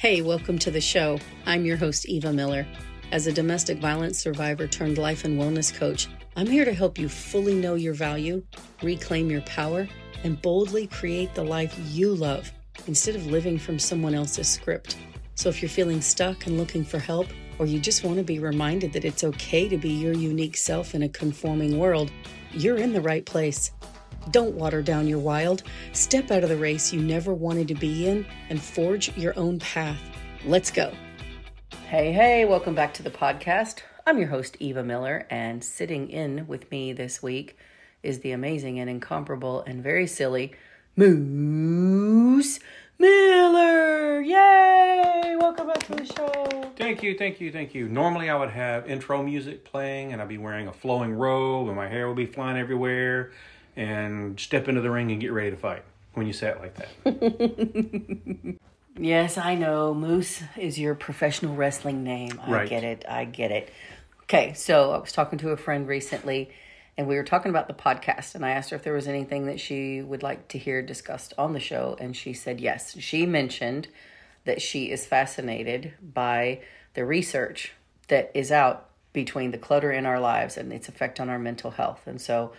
Hey, welcome to the show. I'm your host, Eva Miller. As a domestic violence survivor turned life and wellness coach, I'm here to help you fully know your value, reclaim your power, and boldly create the life you love instead of living from someone else's script. So if you're feeling stuck and looking for help, or you just want to be reminded that it's okay to be your unique self in a conforming world, you're in the right place. Don't water down your wild. Step out of the race you never wanted to be in and forge your own path. Let's go. Hey, hey, welcome back to the podcast. I'm your host, Eva Miller, and sitting in with me this week is the amazing and incomparable and very silly Moose Miller. Yay! Welcome back to the show. Thank you, thank you, thank you. Normally, I would have intro music playing, and I'd be wearing a flowing robe, and my hair would be flying everywhere, and step into the ring and get ready to fight. When you say it like that, Yes, I know. Moose is your professional wrestling name. I Right. get it. I get it. Okay, so I was talking to a friend recently and we were talking about the podcast and I asked her if there was anything that she would like to hear discussed on the show and she said yes. She mentioned that she is fascinated by the research that is out between the clutter in our lives and its effect on our mental health. And so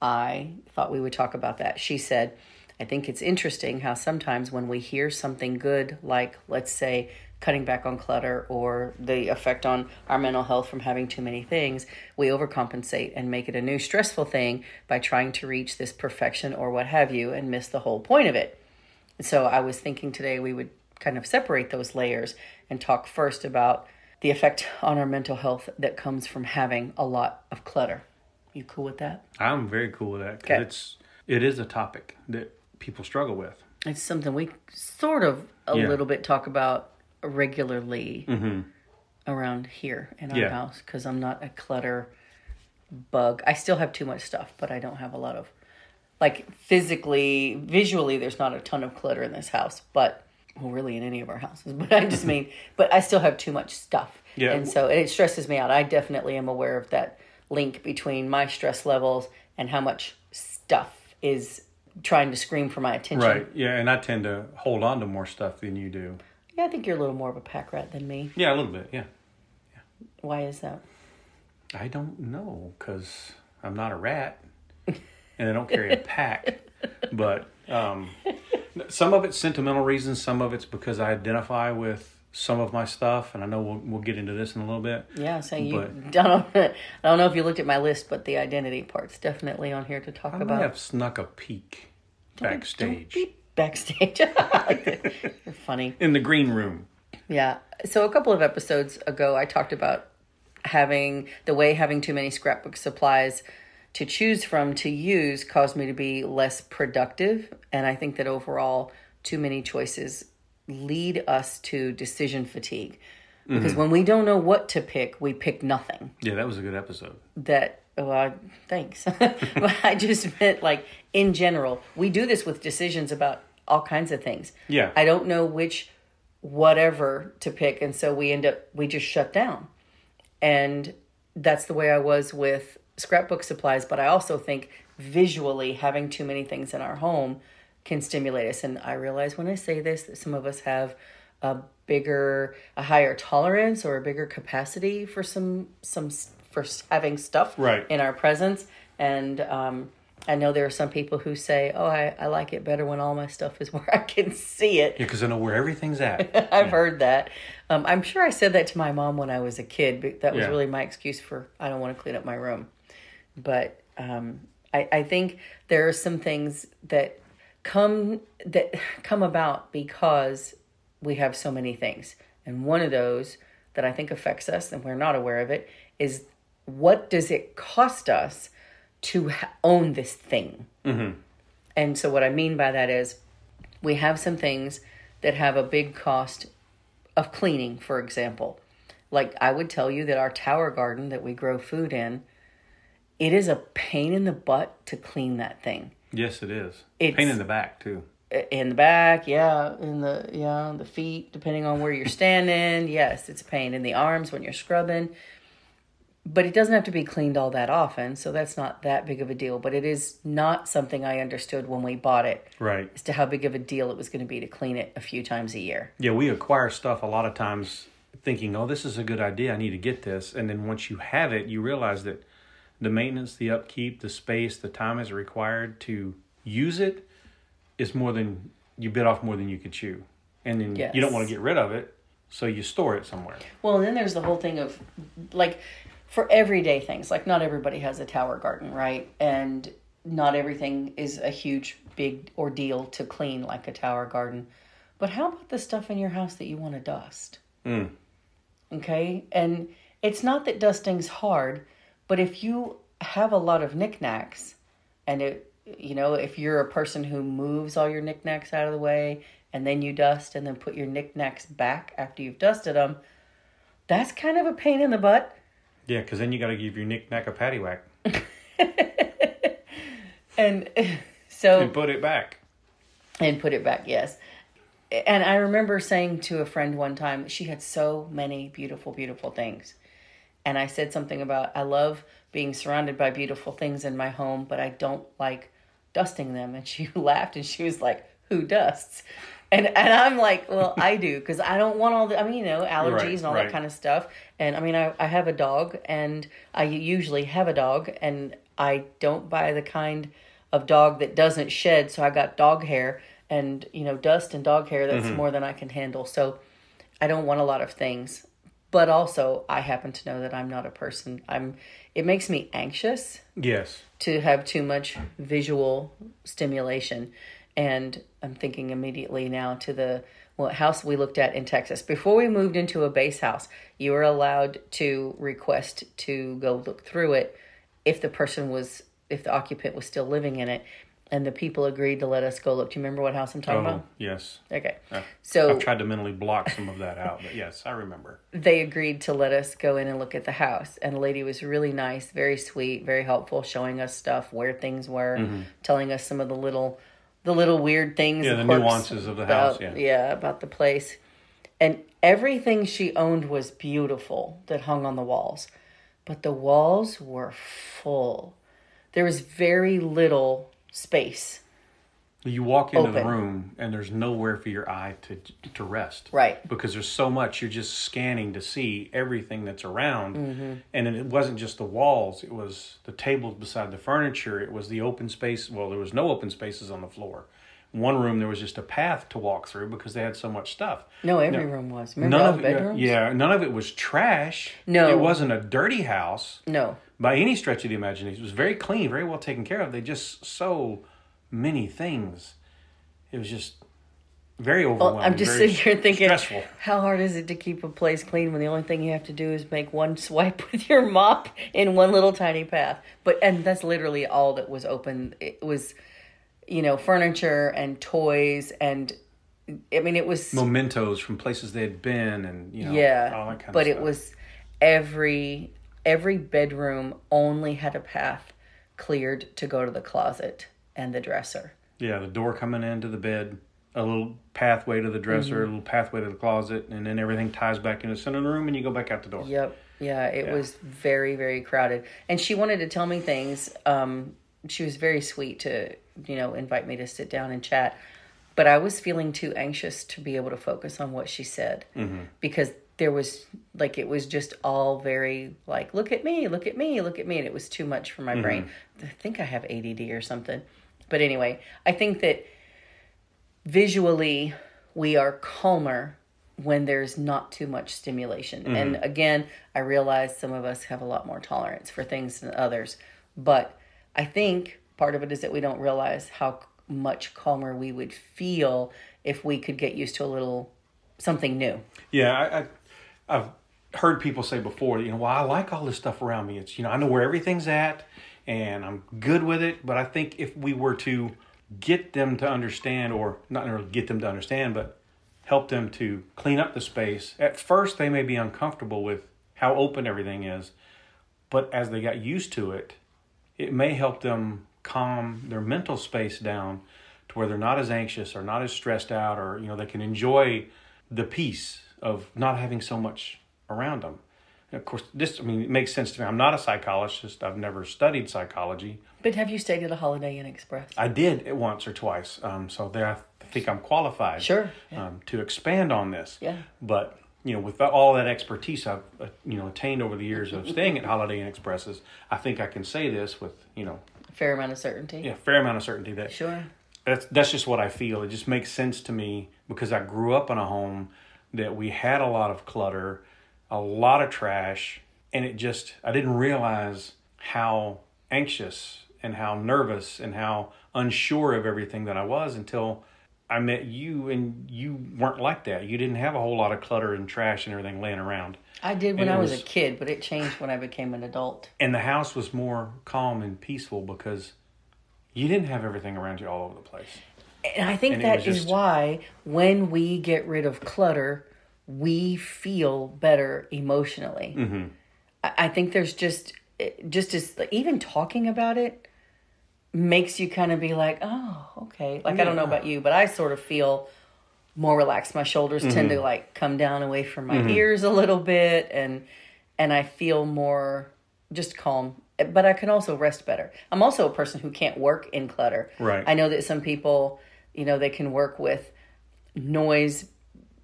I thought we would talk about that. She said, I think it's interesting how sometimes when we hear something good, like let's say cutting back on clutter or the effect on our mental health from having too many things, we overcompensate and make it a new stressful thing by trying to reach this perfection or what have you and miss the whole point of it. So I was thinking today we would kind of separate those layers and talk first about the effect on our mental health that comes from having a lot of clutter. You cool with that? I'm very cool with that because Okay. it's it is a topic that people struggle with. It's something we sort of a Yeah. little bit talk about regularly mm-hmm. around here in our Yeah. house because I'm not a clutter bug. I still have too much stuff, but I don't have a lot of like physically, visually. There's not a ton of clutter in this house, but well, really in any of our houses. But I just mean, but I still have too much stuff, Yeah. and so it stresses me out. I definitely am aware of that link between my stress levels and how much stuff is trying to scream for my attention. Right. Yeah, and I tend to hold on to more stuff than you do. Yeah, I think you're a little more of a pack rat than me. Yeah, a little bit. Yeah. Why is that? I don't know because I'm not a rat and I don't carry a pack. But um, some of it's sentimental reasons, some of it's because I identify with some of my stuff, and I know we'll, we'll get into this in a little bit. Yeah, saying you. But- don't I don't know if you looked at my list, but the identity part's definitely on here to talk about. I have snuck a peek backstage Don't be backstage. You're funny. in the green room. Yeah. So a couple of episodes ago, I talked about having the way having too many scrapbook supplies to choose from to use caused me to be less productive, and I think that overall, too many choices lead us to decision fatigue. Because when we don't know what to pick, we pick nothing. Yeah, that was a good episode. that oh uh, thanks but i just meant like in general we do this with decisions about all kinds of things Yeah. i don't know which whatever to pick and so we end up we just shut down and that's the way i was with scrapbook supplies but i also think visually having too many things in our home can stimulate us and i realize when i say this that some of us have a bigger a higher tolerance or a bigger capacity for some some for having stuff Right. in our presence and um I know there are some people who say, "Oh, I, I like it better when all my stuff is where I can see it." Yeah, because I know where everything's at. I've heard that. Um, I'm sure I said that to my mom when I was a kid. But that was Yeah. really my excuse for I don't want to clean up my room. But um, I, I think there are some things that come that come about because we have so many things, and one of those that I think affects us, and we're not aware of it, is what does it cost us to own this thing? Mm-hmm. And so, what I mean by that is, we have some things that have a big cost of cleaning, for example. Like, I would tell you that our tower garden that we grow food in, it is a pain in the butt to clean that thing. Yes, it is. It's- Pain in the back too. In the back, yeah, in the yeah, the feet, depending on where you're standing. Yes, it's a pain in the arms when you're scrubbing. but it doesn't have to be cleaned all that often, so that's not that big of a deal. But it is not something I understood when we bought it Right. as to how big of a deal it was going to be to clean it a few times a year. Yeah, we acquire stuff a lot of times thinking, oh, this is a good idea. I need to get this. And then once you have it, you realize that the maintenance, the upkeep, the space, the time is required to use it is more than you bit off more than you could chew. And then you don't want to get rid of it, so you store it somewhere. Well, and then there's the whole thing of like for everyday things, like not everybody has a tower garden, right? And not everything is a huge, big ordeal to clean like a tower garden. But how about the stuff in your house that you want to dust? Mm. Okay. And it's not that dusting's hard, but if you have a lot of knickknacks and it, you know, if you're a person who moves all your knickknacks out of the way and then you dust and then put your knickknacks back after you've dusted them, that's kind of a pain in the butt. Yeah, because then you got to give your knick-knack a patty whack And so and put it back. and put it back yes and i remember saying to a friend one time she had so many beautiful beautiful things and i said something about i love being surrounded by beautiful things in my home but i don't like dusting them. And she laughed and she was like who dusts? And and i'm like well i do because i don't want all the i mean you know allergies Right, and all right. that kind of stuff. And i mean I, I have a dog and i usually have a dog and i don't buy the kind of dog that doesn't shed. So i got dog hair and you know dust and dog hair that's mm-hmm. more than i can handle. So i don't want a lot of things but also i happen to know that i'm not a person i'm it makes me anxious Yes. to have too much visual stimulation. And I'm thinking immediately now to the well, house we looked at in Texas. Before we moved into a base house, you were allowed to request to go look through it if the person was, if the occupant was still living in it. And the people agreed to let us go look. Do you remember what house I'm talking Oh, about? yes. Okay. So I've tried to mentally block some of that out, but yes, I remember. they agreed to let us go in and look at the house. And the lady was really nice, very sweet, very helpful, showing us stuff, where things were, telling us some of the little, the little weird things, Mm-hmm. Yeah, the quirks nuances of the about, house, yeah. about the place. And everything she owned was beautiful that hung on the walls, but the walls were full. There was very little space. You walk into the room and there's nowhere for your eye to to rest. Right. Because there's so much you're just scanning to see everything that's around. Mm-hmm. And it wasn't just the walls, it was the tables beside the furniture, it was the open space. Well, there was no open spaces on the floor. One room there was just a path to walk through because they had so much stuff. No, every room was. Remember None all of it, bedrooms? yeah, none of it was trash. No. it wasn't a dirty house No. by any stretch of the imagination. It was very clean, very well taken care of. They just so many things. It was just very overwhelming. Well, I'm just sitting here thinking, stressful. how hard is it to keep a place clean when the only thing you have to do is make one swipe with your mop in one little tiny path? But and that's literally all that was open. It was, you know, furniture and toys and, I mean, it was Mementos from places they had been, and you know, yeah, all that kind but it was every every bedroom only had a path cleared to go to the closet and the dresser. yeah, the door coming into the bed, a little pathway to the dresser, Mm-hmm. a little pathway to the closet, and then everything ties back in the center of the room, and you go back out the door. Yep. Yeah, it Yeah. was very, very crowded. And she wanted to tell me things. Um, she was very sweet to, you know, invite me to sit down and chat. But I was feeling too anxious to be able to focus on what she said mm-hmm. because there was like it was just all very like look at me, look at me, look at me, and it was too much for my mm-hmm. brain. I think I have ADD or something. But anyway, I think that visually we are calmer when there's not too much stimulation. Mm-hmm. And again, I realize some of us have a lot more tolerance for things than others, but I think part of it is that we don't realize how much calmer we would feel if we could get used to a little something new. Yeah, I, I, I've heard people say before, you know, well, I like all this stuff around me. It's, you know, I know where everything's at and I'm good with it. But I think if we were to get them to understand, or not really get them to understand, but help them to clean up the space, at first they may be uncomfortable with how open everything is. But as they got used to it, it may help them calm their mental space down to where they're not as anxious or not as stressed out or you know they can enjoy the peace of not having so much around them of course, this I mean it makes sense to me. I'm not a psychologist. I've never studied psychology. But have you stayed at a Holiday Inn Express? I did it once or twice. Um, so there, I think I'm qualified. Sure. Um, to expand on this. Yeah. But you know, with all that expertise I've uh, you know attained over the years of staying at Holiday Inn Expresses, I think I can say this with you know fair amount of certainty. Yeah, fair amount of certainty that Sure. that's that's just what I feel. It just makes sense to me because I grew up in a home that we had a lot of clutter, a lot of trash, and it just I didn't realize how anxious and how nervous and how unsure of everything that I was until I met you and you weren't like that. You didn't have a whole lot of clutter and trash and everything laying around. I did when I was, was- a kid, but it changed when I became an adult. And the house was more calm and peaceful because you didn't have everything around you all over the place. And I think And that was is why when we get rid of clutter, we feel better emotionally. Mm-hmm. I, I think there's just just as even talking about it makes you kind of be like, oh, okay. Like I don't know about you, but I sort of feel more relaxed. My shoulders tend Mm-hmm. to like come down away from my ears a little bit, and and I feel more just calm. But I can also rest better. I'm also a person who can't work in clutter. Right. I know that some people, you know, they can work with noise,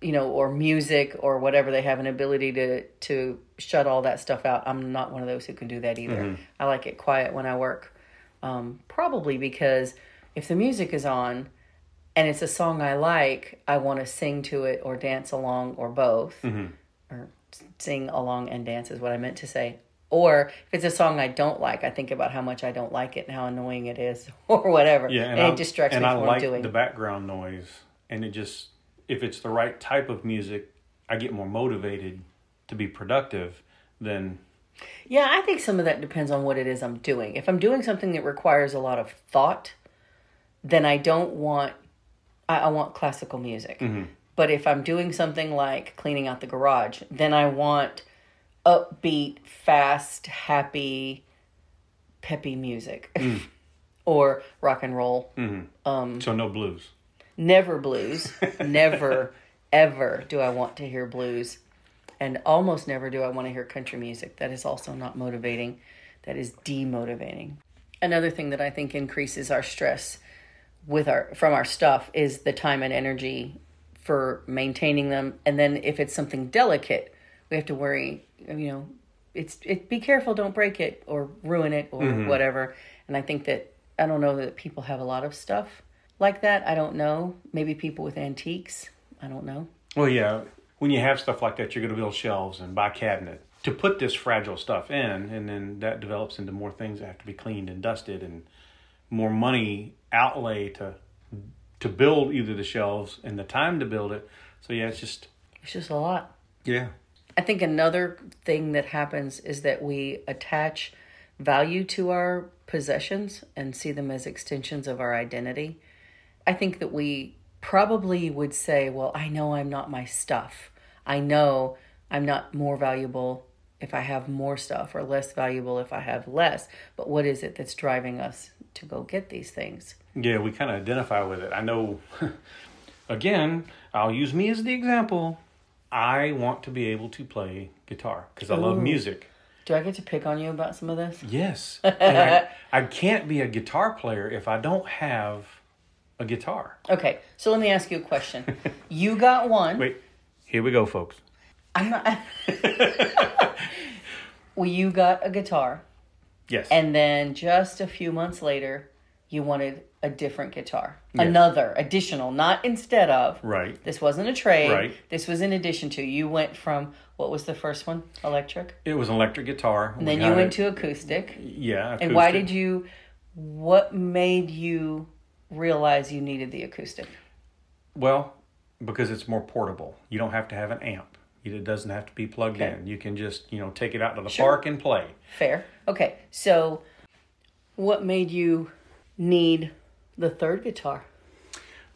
you know, or music or whatever. They have an ability to to shut all that stuff out. I'm not one of those who can do that either. I like it quiet when I work. Um, probably because if the music is on and it's a song I like, I want to sing to it or dance along or both. Or sing along and dance is what I meant to say. Or if it's a song I don't like, I think about how much I don't like it and how annoying it is or whatever. Yeah, and, I, it distracts and me from what like I'm doing. the background noise, and it just if it's the right type of music, I get more motivated to be productive than Yeah, I think some of that depends on what it is I'm doing. If I'm doing something that requires a lot of thought, then I don't want I, I want classical music. Mm-hmm. But if I'm doing something like cleaning out the garage, then I want upbeat, fast, happy, peppy music. Mm. or rock and roll. Mm-hmm. Um. so no blues. Never blues. never, ever do I want to hear blues. And almost never do I want to hear country music. That is also not motivating. That is demotivating. Another thing that I think increases our stress with our from our stuff is the time and energy for maintaining them. And then if it's something delicate, we have to worry, you know, it's it be careful, don't break it or ruin it or mm-hmm. whatever. And I think that I don't know that people have a lot of stuff like that. I don't know. Maybe people with antiques. I don't know. Well, yeah, when you have stuff like that, you're going to build shelves and buy cabinet to put this fragile stuff in, and then that develops into more things that have to be cleaned and dusted, and more money outlay to to build either the shelves and the time to build it. So yeah, it's just It's just a lot. yeah, I think another thing that happens is that we attach value to our possessions and see them as extensions of our identity. I think that we probably would say, well, I know I'm not my stuff. I know I'm not more valuable if I have more stuff or less valuable if I have less. But what is it that's driving us to go get these things? yeah, we kind of identify with it. I know. again, I'll use me as the example. I want to be able to play guitar because I love music. Do I get to pick on you about some of this? Yes. I, I can't be a guitar player if I don't have a guitar. Okay, so let me ask you a question. you got one. Wait, here we go, folks. I'm not. well, you got a guitar, Yes. and then just a few months later, you wanted a different guitar, Yes. another additional, not instead of. right. This wasn't a trade. Right. This was in addition to. You went from what was the first one? Electric. It was an electric guitar. And then you went to acoustic. yeah. And why did you? What made you realize you needed the acoustic? Well, because it's more portable. You don't have to have an amp. It doesn't have to be plugged Okay. in. You can just you know take it out to the Sure. park and play. Fair. Okay, so what made you need the third guitar?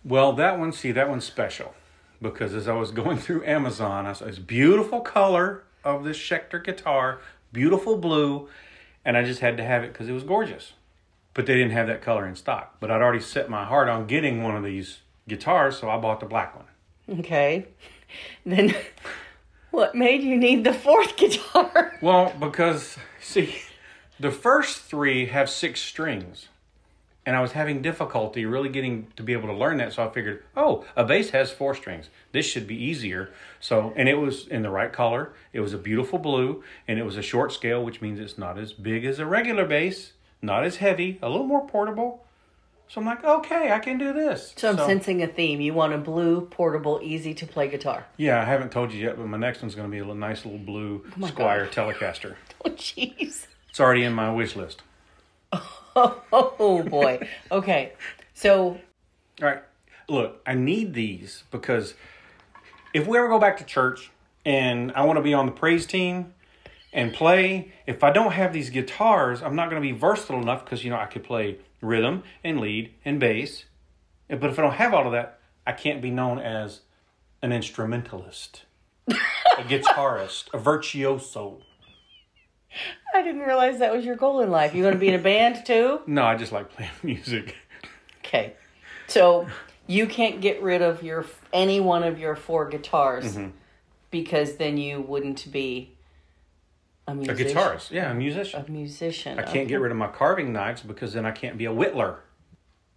Well, that one, see, that one's special because as I was going through Amazon, I saw this beautiful color of this Schecter guitar, beautiful blue, and I just had to have it because it was gorgeous. But they didn't have that color in stock. But I'd already set my heart on getting one of these guitars, so I bought the black one. Okay. Then What made you need the fourth guitar? Well, because see, the first three have six strings, and I was having difficulty really getting to be able to learn that. So I figured, oh, a bass has four strings. This should be easier. So, and it was in the right color. It was a beautiful blue, and it was a short scale, which means it's not as big as a regular bass, not as heavy, a little more portable. So I'm like, okay, I can do this. So I'm sensing a theme. You want a blue, portable, easy to play guitar. Yeah, I haven't told you yet, but my next one's going to be a little, nice little blue oh Squier Telecaster. Oh, jeez. It's already in my wish list. Oh, boy. Okay. So, All right. Look, I need these because if we ever go back to church and I want to be on the praise team and play, if I don't have these guitars, I'm not going to be versatile enough because, you know, I could play rhythm and lead and bass. But if I don't have all of that, I can't be known as an instrumentalist, a guitarist, a virtuoso. I didn't realize that was your goal in life. You want to be in a band too? No, I just like playing music. Okay. So, you can't get rid of your any one of your four guitars mm-hmm. because then you wouldn't be a A guitarist, yeah, a musician. A musician. I can't get rid of my carving knives because then I can't be a whittler.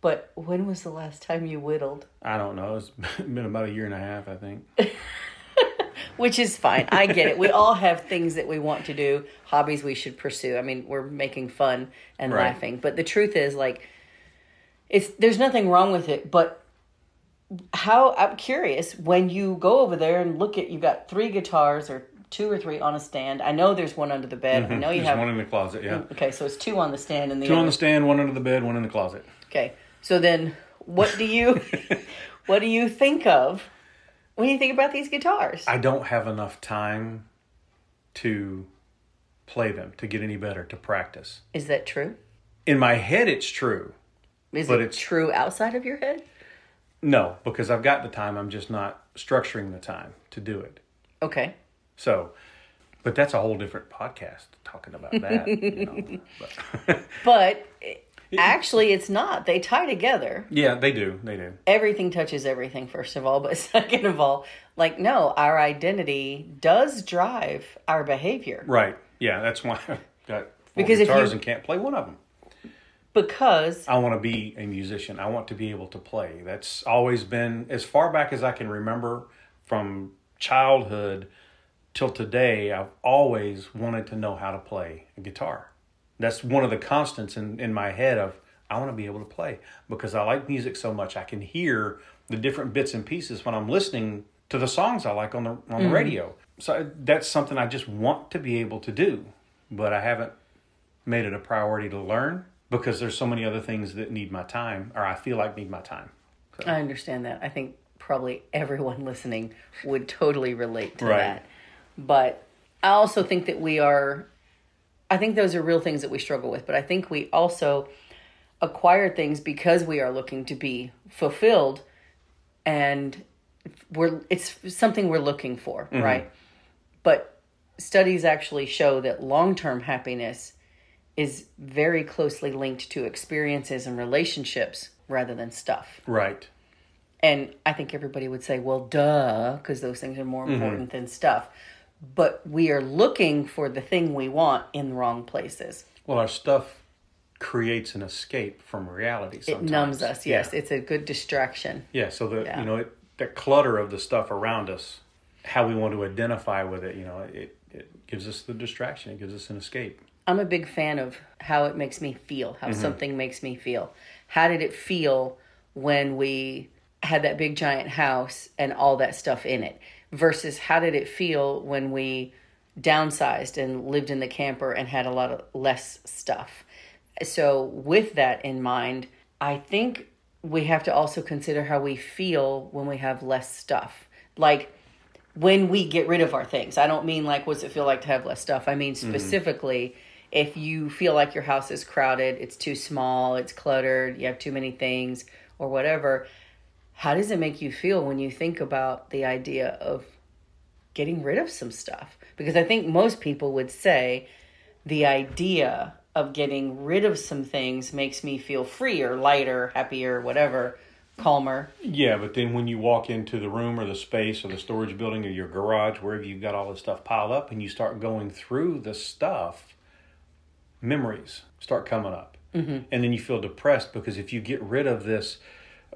But when was the last time you whittled? I don't know. It's been about a year and a half, I think. Which is fine. I get it. We all have things that we want to do, hobbies we should pursue. I mean, we're making fun and Right. laughing, but the truth is like it's there's nothing wrong with it, but how I'm curious when you go over there and look at you've got three guitars or two or three on a stand. I know there's one under the bed. I mm-hmm. know you There's have one in the closet, yeah. Okay, so it's two on the stand and the Two on the stand, one under the bed, one in the closet. Okay. So then what do you what do you think of when you think about these guitars? I don't have enough time to play them, to get any better, to practice. Is that true? In my head, it's true. Is But it it's- true outside of your head? No, because I've got the time. I'm just not structuring the time to do it. Okay. So, but that's a whole different podcast talking about that. you know. But- But actually, it's not. They tie together. yeah, they do. They do. Everything touches everything, first of all. But second of all, like, no, our identity does drive our behavior. Right. Yeah, that's why I've got four Because if you- and can't play one of them. Because, I want to be a musician. I want to be able to play. That's always been as far back as I can remember from childhood till today. I've always wanted to know how to play a guitar. That's one of the constants in, in my head of I want to be able to play because I like music so much. I can hear the different bits and pieces when I'm listening to the songs I like on the on the mm-hmm. radio. So that's something I just want to be able to do, but I haven't made it a priority to learn because there's so many other things that need my time or I feel like need my time. I understand that. I think probably everyone listening would totally relate to Right. that. But I also think that we are, I think those are real things that we struggle with. But I think we also acquire things because we are looking to be fulfilled and we're it's something we're looking for, mm-hmm. right? But studies actually show that long-term happiness is very closely linked to experiences and relationships rather than stuff. Right. And I think everybody would say, well, duh, because those things are more mm-hmm. important than stuff. But we are looking for the thing we want in the wrong places. Well, our stuff creates an escape from reality It sometimes. numbs us. Yes, Yeah. it's a good distraction. Yeah, so the Yeah. you know it, the clutter of the stuff around us, how we want to identify with it, you know, it it gives us the distraction. It gives us an escape. I'm a big fan of how it makes me feel, how mm-hmm. something makes me feel. How did it feel when we had that big giant house and all that stuff in it versus how did it feel when we downsized and lived in the camper and had a lot of less stuff. So with that in mind, I think we have to also consider how we feel when we have less stuff. Like when we get rid of our things. I don't mean like what's it feel like to have less stuff. I mean mm-hmm. specifically if you feel like your house is crowded, it's too small, it's cluttered, you have too many things or whatever. How does it make you feel when you think about the idea of getting rid of some stuff? Because I think most people would say the idea of getting rid of some things makes me feel freer, lighter, happier, whatever. calmer. Yeah, but then when you walk into the room or the space or the storage building or your garage, wherever you've got all this stuff piled up, and you start going through the stuff, memories start coming up. Mm-hmm. And then you feel depressed because if you get rid of this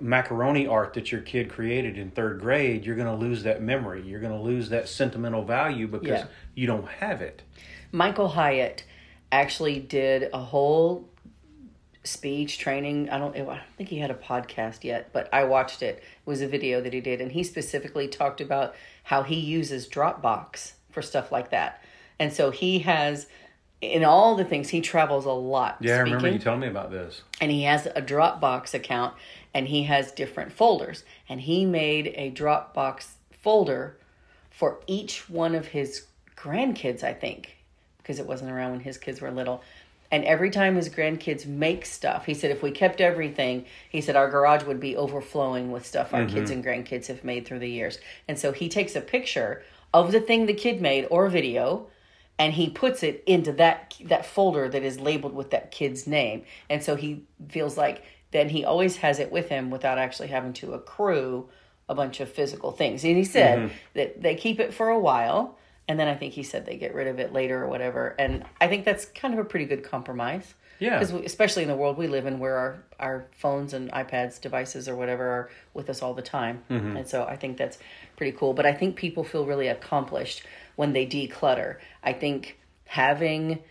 macaroni art that your kid created in third grade, you're going to lose that memory. You're going to lose that sentimental value because Yeah. you don't have it. Michael Hyatt actually did a whole speech training. I don't, I don't think he had a podcast yet, but I watched it. It was a video that he did, and he specifically talked about how he uses Dropbox for stuff like that. And so he has, in all the things, he travels a lot. Yeah, I remember speaking you telling me about this. and he has a Dropbox account and he has different folders. And he made a Dropbox folder for each one of his grandkids, I think, because it wasn't around when his kids were little. And every time his grandkids make stuff, he said, if we kept everything, he said, our garage would be overflowing with stuff our kids mm-hmm. and grandkids have made through the years. And so he takes a picture of the thing the kid made or video and he puts it into that that folder that is labeled with that kid's name and so he feels like then he always has it with him without actually having to accrue a bunch of physical things. And he said mm-hmm. that they keep it for a while and then i think he said they get rid of it later or whatever. And i think that's kind of a pretty good compromise. Yeah. because especially in the world we live in where our, our phones and ipads devices or whatever are with us all the time. Mm-hmm. And so i think that's pretty cool. But i think people feel really accomplished when they declutter. I think having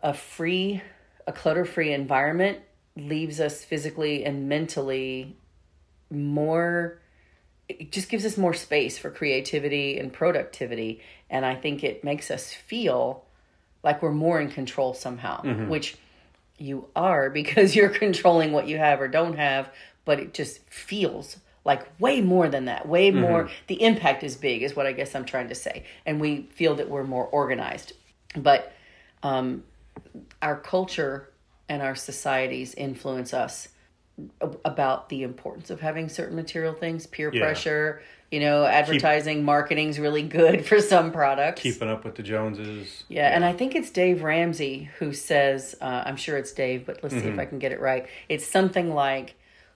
a free a clutter free environment leaves us physically and mentally more it just gives us more space for creativity and productivity. And i think it makes us feel like we're more in control somehow which you are because you're controlling what you have or don't have but it just feels like way more than that way more the impact is big is what i guess i'm trying to say. And we feel that we're more organized. But um, our culture and our societies influence us about the importance of having certain material things peer Yeah. pressure you know advertising marketing's really good for some products Keeping up with the Joneses. yeah, and I think it's Dave Ramsey who says, uh, I'm sure it's Dave, but let's see if I can get it right. It's something like,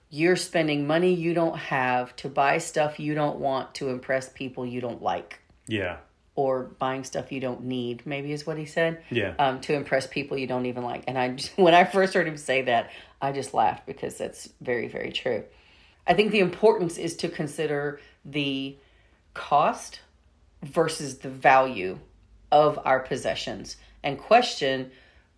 you're spending money you don't have to buy stuff you don't want to impress people you don't like, Yeah. Or buying stuff you don't need, maybe is what he said. Yeah. Um, to impress people you don't even like. And I, just, when I first heard him say that, I just laughed because that's very, very true. I think the importance is to consider the cost versus the value of our possessions and question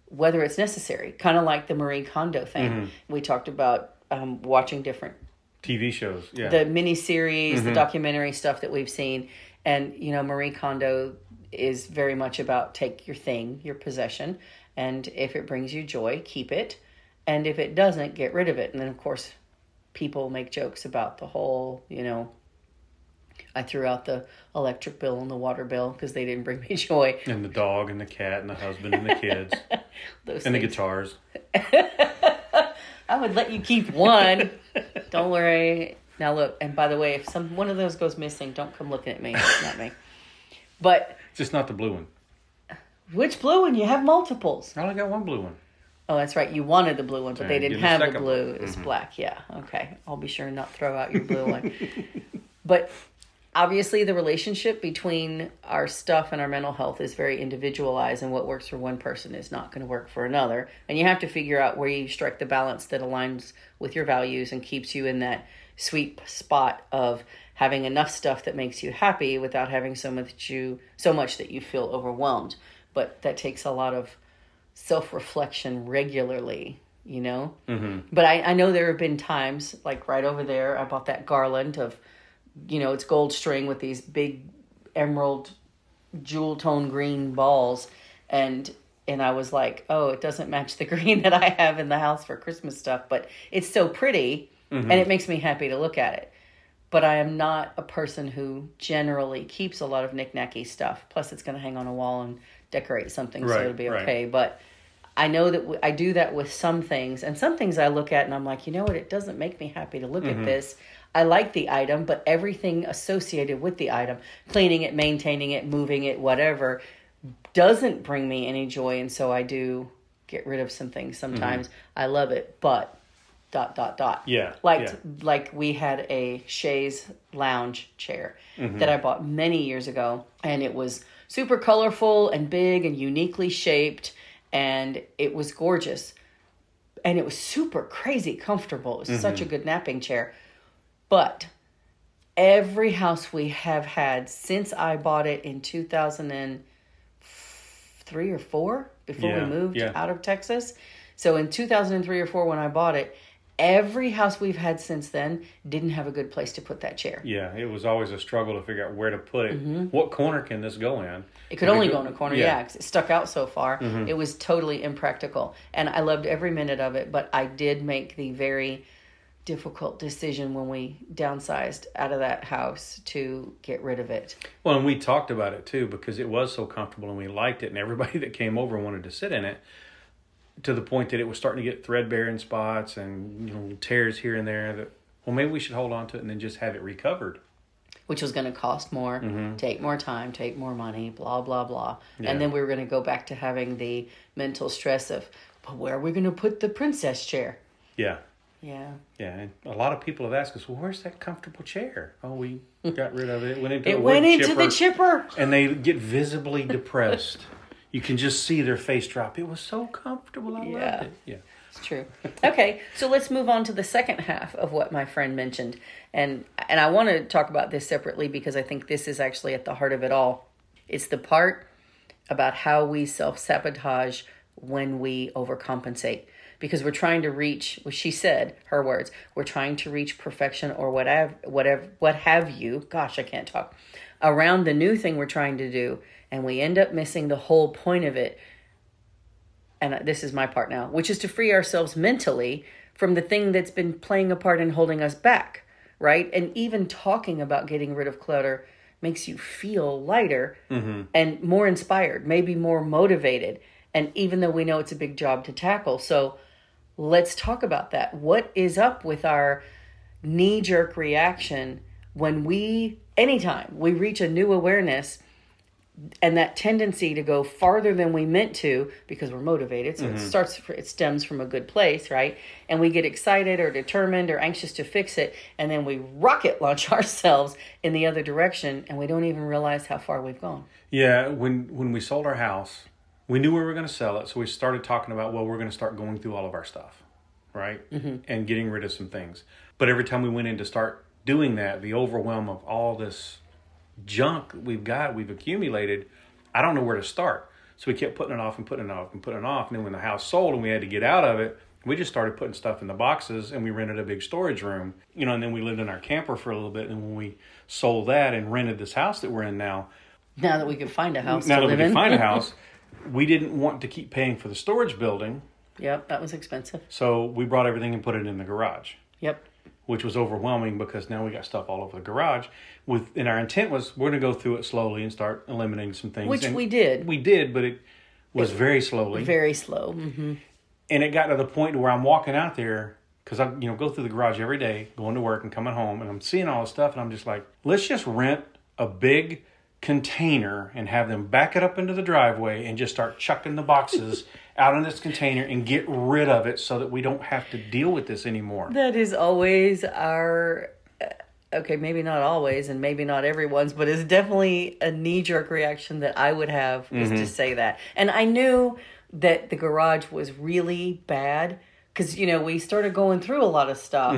whether it's necessary. Kind of like the Marie Kondo thing. We talked about um, watching different TV shows. Yeah. the miniseries, the documentary stuff that we've seen. And, you know, Marie Kondo is very much about take your thing, your possession, and if it brings you joy, keep it. And if it doesn't, get rid of it. And then, of course, people make jokes about the whole, you know, I threw out the electric bill and the water bill because they didn't bring me joy. and the dog and the cat and the husband and the kids Those and the guitars. I would let you keep one. don't worry. Now look, and by the way, if some one of those goes missing, don't come looking at me. It's not me. But just not the blue one. which blue one? You have multiples. I only got one blue one. Oh, that's right. You wanted the blue one, but they didn't have the blue. one. It's mm-hmm. black. Yeah. Okay. I'll be sure not throw out your blue one. But obviously, the relationship between our stuff and our mental health is very individualized, and what works for one person is not going to work for another. And you have to figure out where you strike the balance that aligns with your values and keeps you in that sweet spot of having enough stuff that makes you happy without having so much you so much that you feel overwhelmed. But that takes a lot of self reflection regularly, you know? Mm-hmm. But I, I know there have been times, like right over there, I bought that garland of, you know, it's gold string with these big emerald jewel tone green balls. And and I was like, oh, it doesn't match the green that I have in the house for Christmas stuff, but it's so pretty and it makes me happy to look at it. But I am not a person who generally keeps a lot of knick-knacky stuff. Plus, it's going to hang on a wall and decorate something, so it'll be right. okay. But I know that w- I do that with some things, and some things I look at and I'm like, you know what? It doesn't make me happy to look Mm-hmm. at this. I like the item, but everything associated with the item, cleaning it, maintaining it, moving it, whatever, doesn't bring me any joy. And so I do get rid of some things sometimes. I love it, but dot dot dot. Yeah, Like yeah. like we had a chaise lounge chair Mm-hmm. that I bought many years ago and it was super colorful and big and uniquely shaped and it was gorgeous. And it was super crazy comfortable. It was such Mm-hmm. a good napping chair. But every house we have had since I bought it in 2003 or 4 before Yeah, we moved yeah. out of Texas. So in 2003 or 4 when I bought it, every house we've had since then didn't have a good place to put that chair. Yeah, it was always a struggle to figure out where to put it. What corner can this go in? Mm-hmm. It could only go in a corner, Yeah. yeah, 'cause it stuck out so far. It was totally impractical. And I loved every minute of it, but I did make the very difficult decision when we downsized out of that house to get rid of it. Well, and we talked about it too because it was so comfortable and we liked it, and everybody that came over wanted to sit in it. To the point that it was starting to get threadbare in spots and you know tears here and there. That well, maybe we should hold on to it and then just have it recovered. which was going to cost more, Mm-hmm. take more time, take more money, blah, blah, blah. Yeah. And then we were going to go back to having the mental stress of, but where are we going to put the princess chair? Yeah, Yeah. yeah. And a lot of people have asked us, "Well, where's that comfortable chair?" Oh, we got rid of it. It went into It went into chipper, the chipper. and they get visibly depressed. you can just see their face drop. It was so comfortable. I Yeah. loved it. Yeah. It's true. Okay, so let's move on to the second half of what my friend mentioned. And and I want to talk about this separately because I think this is actually at the heart of it all. It's the part about how we self-sabotage when we overcompensate because we're trying to reach what she said, her words, we're trying to reach perfection or whatever whatever what have you. Gosh, I can't talk. Around the new thing we're trying to do and we end up missing the whole point of it and this is my part now, which is to free ourselves mentally from the thing that's been playing a part in holding us back, right? And even talking about getting rid of clutter makes you feel lighter mm-hmm. and more inspired, maybe more motivated. And even though we know it's a big job to tackle, so let's talk about that. What is up with our knee jerk reaction when we, anytime we reach a new awareness? And that tendency to go farther than we meant to because we're motivated so it starts it stems from a good place right and we get excited or determined or anxious to fix it and then we rocket launch ourselves in the other direction and we don't even realize how far we've gone Yeah, when when we sold our house, we knew we were going to sell it, so we started talking about well, we're going to start going through all of our stuff, right, mm-hmm. and getting rid of some things. But every time we went in to start doing that, the overwhelm of all this junk we've got, we've accumulated, I don't know where to start. So we kept putting it off and putting it off and putting it off. And then when the house sold and we had to get out of it, we just started putting stuff in the boxes and we rented a big storage room. You know, and then we lived in our camper for a little bit. And when we sold that and rented this house that we're in now, now that we can find a house now to that we live can in find a house, we didn't want to keep paying for the storage building. yep that was expensive So we brought everything and put it in the garage. yep which was overwhelming because now we got stuff all over the garage. With and our intent was we're going to go through it slowly and start eliminating some things. which And we did We did, but it was very slowly. very slow hmm and it got to the point where I'm walking out there because I you know go through the garage every day, going to work and coming home, and I'm seeing all this stuff, and I'm just like, let's just rent a big container and have them back it up into the driveway and just start chucking the boxes out in this container and get rid of it so that we don't have to deal with this anymore. That is always our. uh, Okay, maybe not always, and maybe not everyone's, but it's definitely a knee jerk reaction that I would have is to say that. And I knew that the garage was really bad because, you know, we started going through a lot of stuff.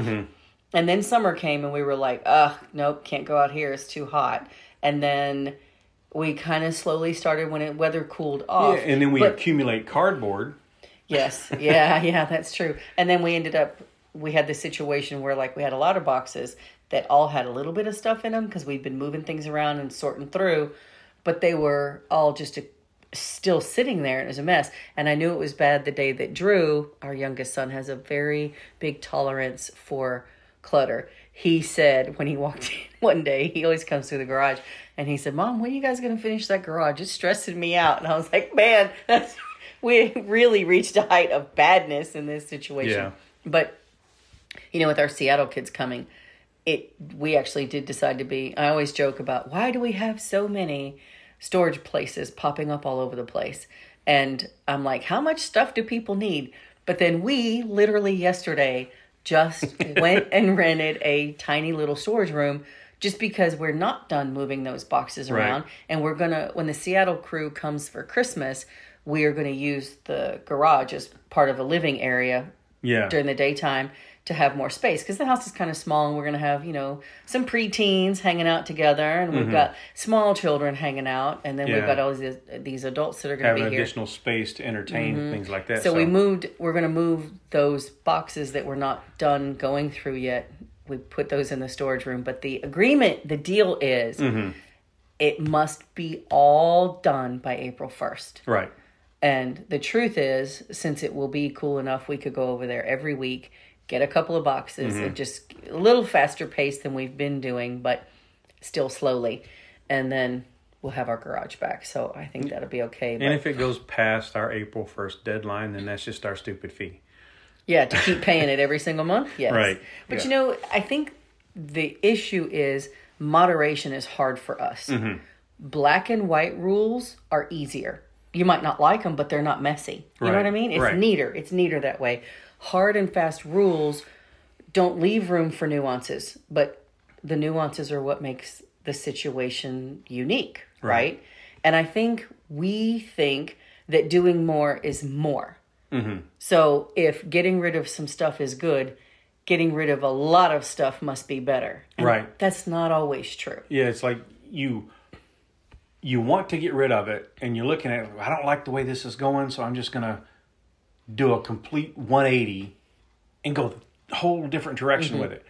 And then summer came and we were like, ugh, nope, can't go out here. It's too hot. And then we kind of slowly started when it weather cooled off. Yeah, and then we But- accumulate cardboard. Yes. Yeah, yeah, that's true. And then we ended up we had this situation where like we had a lot of boxes that all had a little bit of stuff in them because we'd been moving things around and sorting through, but they were all just a, still sitting there and it was a mess. And I knew it was bad the day that Drew, our youngest son, has a very big tolerance for clutter. He said when he walked in one day, he always comes through the garage and he said, Mom, when are you guys going to finish that garage? It's stressing me out. And I was like, Man, that's we really reached a height of badness in this situation. Yeah. But you know, with our Seattle kids coming, it we actually did decide to be. I always joke about why do we have so many storage places popping up all over the place, and I'm like, how much stuff do people need? But then we literally yesterday just went and rented a tiny little storage room just because we're not done moving those boxes Right. around and we're gonna when the seattle crew comes for christmas we are going to use the garage as part of a living area Yeah. during the daytime to have more space because the house is kind of small and we're going to have you know some preteens hanging out together and we've mm-hmm. got small children hanging out and then we've Mm-hmm. Got all these uh, these adults that are going to be here additional space to entertain mm-hmm. things like that. so we moved we're going to move those boxes that we're not done going through yet we put those in the storage room but the agreement the deal is mm-hmm. it must be all done by april 1st Right. and the truth is, since it will be cool enough, we could go over there every week, get a couple of boxes, Mm-hmm. and just a little faster pace than we've been doing, but still slowly. And then we'll have our garage back. So I think that'll be okay. And But if it goes past our April 1st deadline, then that's just our stupid fee. yeah, to keep paying it every single month, yes. Right, But yeah. you know, I think the issue is moderation is hard for us. Mm-hmm. Black and white rules are easier. You might not like them, but they're not messy. You know what I mean? It's right. neater. It's neater that way. Hard and fast rules don't leave room for nuances, but the nuances are what makes the situation unique, right? And I think we think that doing more is more. Mm-hmm. So if getting rid of some stuff is good, getting rid of a lot of stuff must be better. And Right. That's not always true. Yeah, it's like you you want to get rid of it and you're looking at it, I don't like the way this is going, so I'm just going to do a complete 180 and go the whole different direction mm-hmm. with it.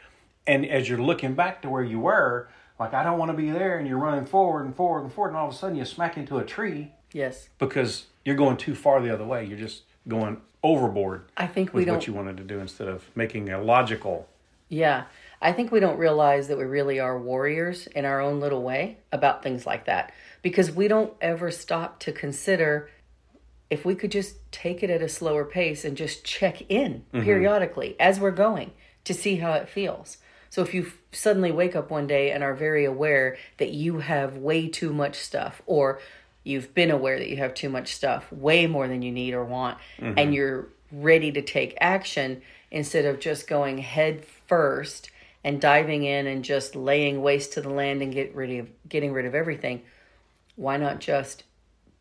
And as you're looking back to where you were, like I don't want to be there and you're running forward and forward and forward and all of a sudden you smack into a tree Yes. because you're going too far the other way. You're just going overboard I think we with don't what you wanted to do instead of making a logical Yeah. I think we don't realize that we really are warriors in our own little way about things like that because we don't ever stop to consider if we could just take it at a slower pace and just check in mm-hmm. periodically as we're going to see how it feels. So if you f- suddenly wake up one day and are very aware that you have way too much stuff or you've been aware that you have too much stuff, way more than you need or want, mm-hmm. and you're ready to take action instead of just going head first and diving in and just laying waste to the land and get rid of getting rid of everything. Why not just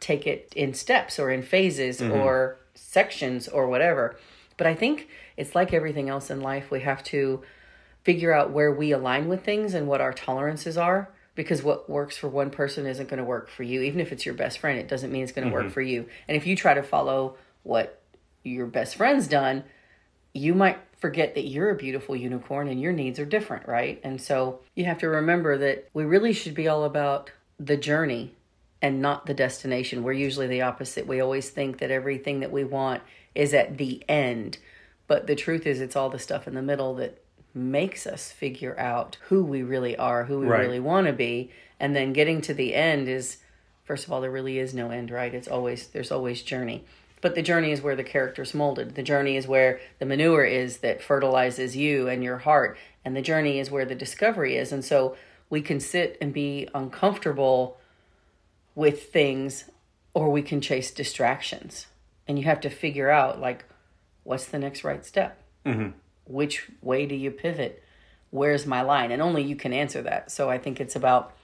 take it in steps or in phases mm-hmm. or sections or whatever? But I think it's like everything else in life. We have to figure out where we align with things and what our tolerances are because what works for one person isn't going to work for you. Even if it's your best friend it doesn't mean it's going to work mm-hmm. for you. And if you try to follow what your best friend's done you might forget that you're a beautiful unicorn and your needs are different right? And so you have to remember that we really should be all about the journey and not the destination we're usually the opposite we always think that everything that we want is at the end but the truth is it's all the stuff in the middle that makes us figure out who we really are, who we Right. really want to be, and then getting to the end is first of all there really is no end, right? It's always there's always journey. But the journey is where the character's molded. The journey is where the manure is that fertilizes you and your heart, and the journey is where the discovery is. And so we can sit and be uncomfortable with things or we can chase distractions. And you have to figure out like what's the next right step? Mm-hmm. which way do you pivot? Where's my line? And only you can answer that. So I think it's about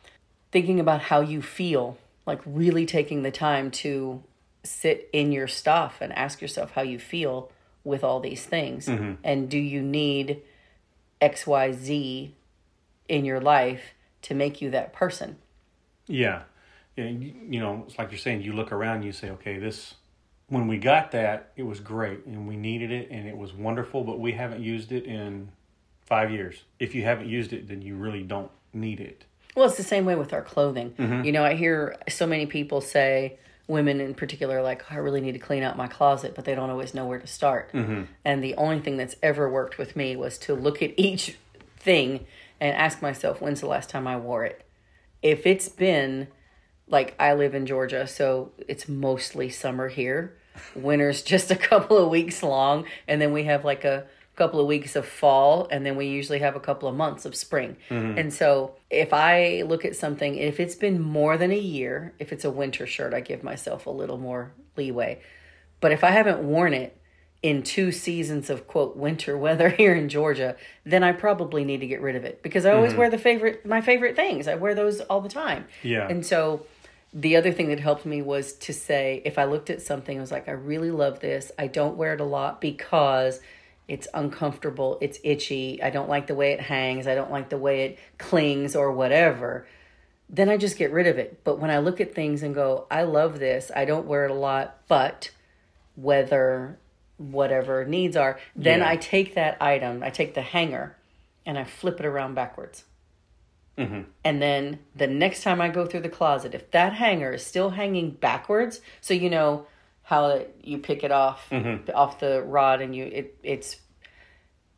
thinking about how you feel, like really taking the time to sit in your stuff and ask yourself how you feel with all these things. Mm-hmm. And do you need XYZ in your life to make you that person? Yeah. You, know, it's like you're saying, you look around you say, okay, this, when we got that, it was great and we needed it and it was wonderful, but we haven't used it in five years. If you haven't used it, then you really don't need it. Well, it's the same way with our clothing. Mm-hmm. You know, I hear so many people say, women in particular, like, I really need to clean out my closet, but they don't always know where to start. Mm-hmm. And the only thing that's ever worked with me was to look at each thing and ask myself, when's the last time I wore it? If it's been, like, I live in Georgia, so it's mostly summer here. Winter's just a couple of weeks long, and then we have like a couple of weeks of fall, and then we usually have a couple of months of spring. Mm-hmm. And so, if I look at something, if it's been more than a year, if it's a winter shirt, I give myself a little more leeway. But if I haven't worn it in two seasons of quote winter weather here in Georgia, then I probably need to get rid of it because I always mm-hmm. wear the favorite my favorite things. I wear those all the time. Yeah. And so the other thing that helped me was to say if I looked at something, I was like, I really love this. I don't wear it a lot because it's uncomfortable, it's itchy, I don't like the way it hangs, I don't like the way it clings or whatever. Then I just get rid of it. But when I look at things and go, I love this, I don't wear it a lot, but whether whatever needs are, then Yeah. I take that item, I take the hanger and I flip it around backwards. Mm-hmm. And then the next time I go through the closet, if that hanger is still hanging backwards, so you know how it, you pick it off mm-hmm. off the rod and you it it's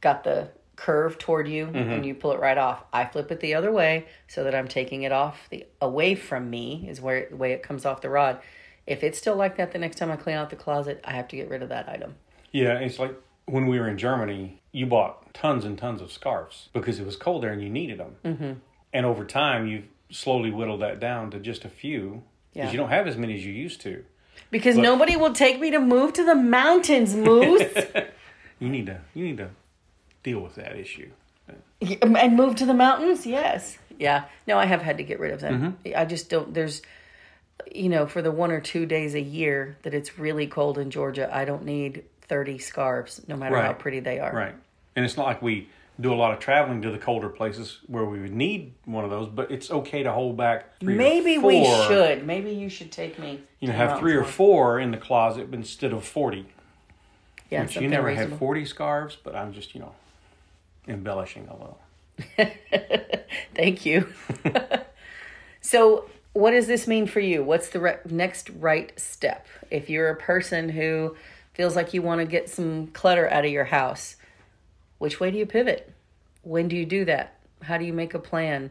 got the curve toward you mm-hmm. and you pull it right off. I flip it the other way so that I'm taking it off the away from me is where the way it comes off the rod. If it's still like that the next time I clean out the closet, I have to get rid of that item. Yeah, it's like when we were in Germany, you bought tons and tons of scarves because it was cold there and you needed them. Mm-hmm. And over time, you've slowly whittled that down to just a few because Yeah. you don't have as many as you used to. Because nobody will take me to move to the mountains, Moose. You need to you need to deal with that issue. and move to the mountains yes yeah no i have had to get rid of them mm-hmm. i just don't there's you know for the one or two days a year that it's really cold in georgia i don't need 30 scarves no matter how pretty they are Right. And it's not like we do a lot of traveling to the colder places where we would need one of those, but it's okay to hold back three or maybe we should maybe you should take me You know, have three or four in the closet instead of 40. yeah Which you never reasonable. had 40 scarves, but I'm just, you know, embellishing a little. Thank you. so, what does this mean for you? What's the re- next right step? If you're a person who feels like you want to get some clutter out of your house, which way do you pivot? When do you do that? How do you make a plan?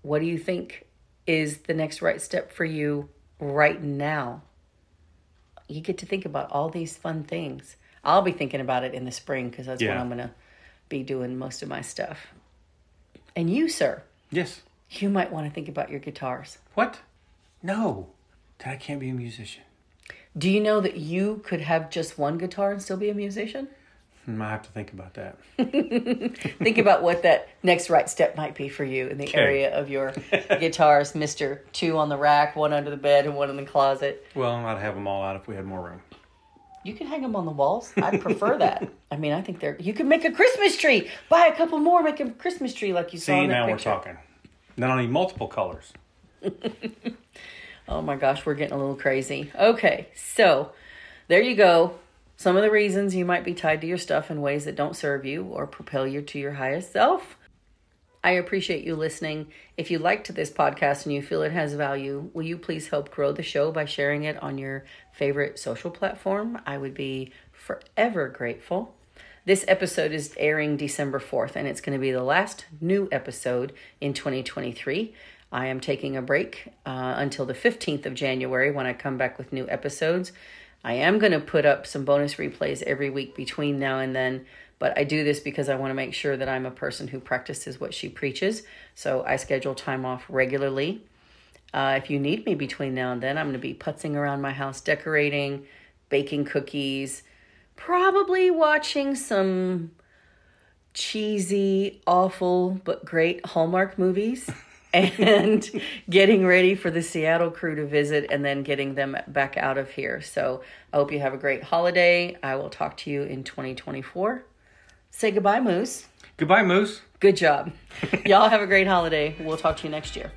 What do you think is the next right step for you right now? You get to think about all these fun things. I'll be thinking about it in the spring because that's when I'm going to be doing most of my stuff. And you, sir, Yes. you might want to think about your guitars. What? No. I can't be a musician. Do you know that you could have just one guitar and still be a musician? Hmm, I have to think about that. Think about what that next right step might be for you in the Okay. area of your guitars, Mister. Two on the rack, one under the bed, and one in the closet. Well, I'd have them all out if we had more room. You can hang them on the walls. I'd prefer that. I mean, I think they're. You could make a Christmas tree. Buy a couple more. Make a Christmas tree like you saw See, in that now we're talking. Then I'll need multiple colors. Oh my gosh, we're getting a little crazy. Okay, so there you go. Some of the reasons you might be tied to your stuff in ways that don't serve you or propel you to your highest self. I appreciate you listening. If you liked this podcast and you feel it has value, will you please help grow the show by sharing it on your favorite social platform? I would be forever grateful. This episode is airing December 4th, and it's going to be the last new episode in 2023. I am taking a break uh, until the 15th of January when I come back with new episodes. I am going to put up some bonus replays every week between now and then, but I do this because I want to make sure that I'm a person who practices what she preaches. So I schedule time off regularly. Uh, if you need me between now and then, I'm going to be putzing around my house, decorating, baking cookies, probably watching some cheesy, awful, but great Hallmark movies. and getting ready for the Seattle crew to visit and then getting them back out of here. So I hope you have a great holiday. I will talk to you in 2024. Say goodbye, Moose. Goodbye, Moose. Good job. Y'all have a great holiday. We'll talk to you next year.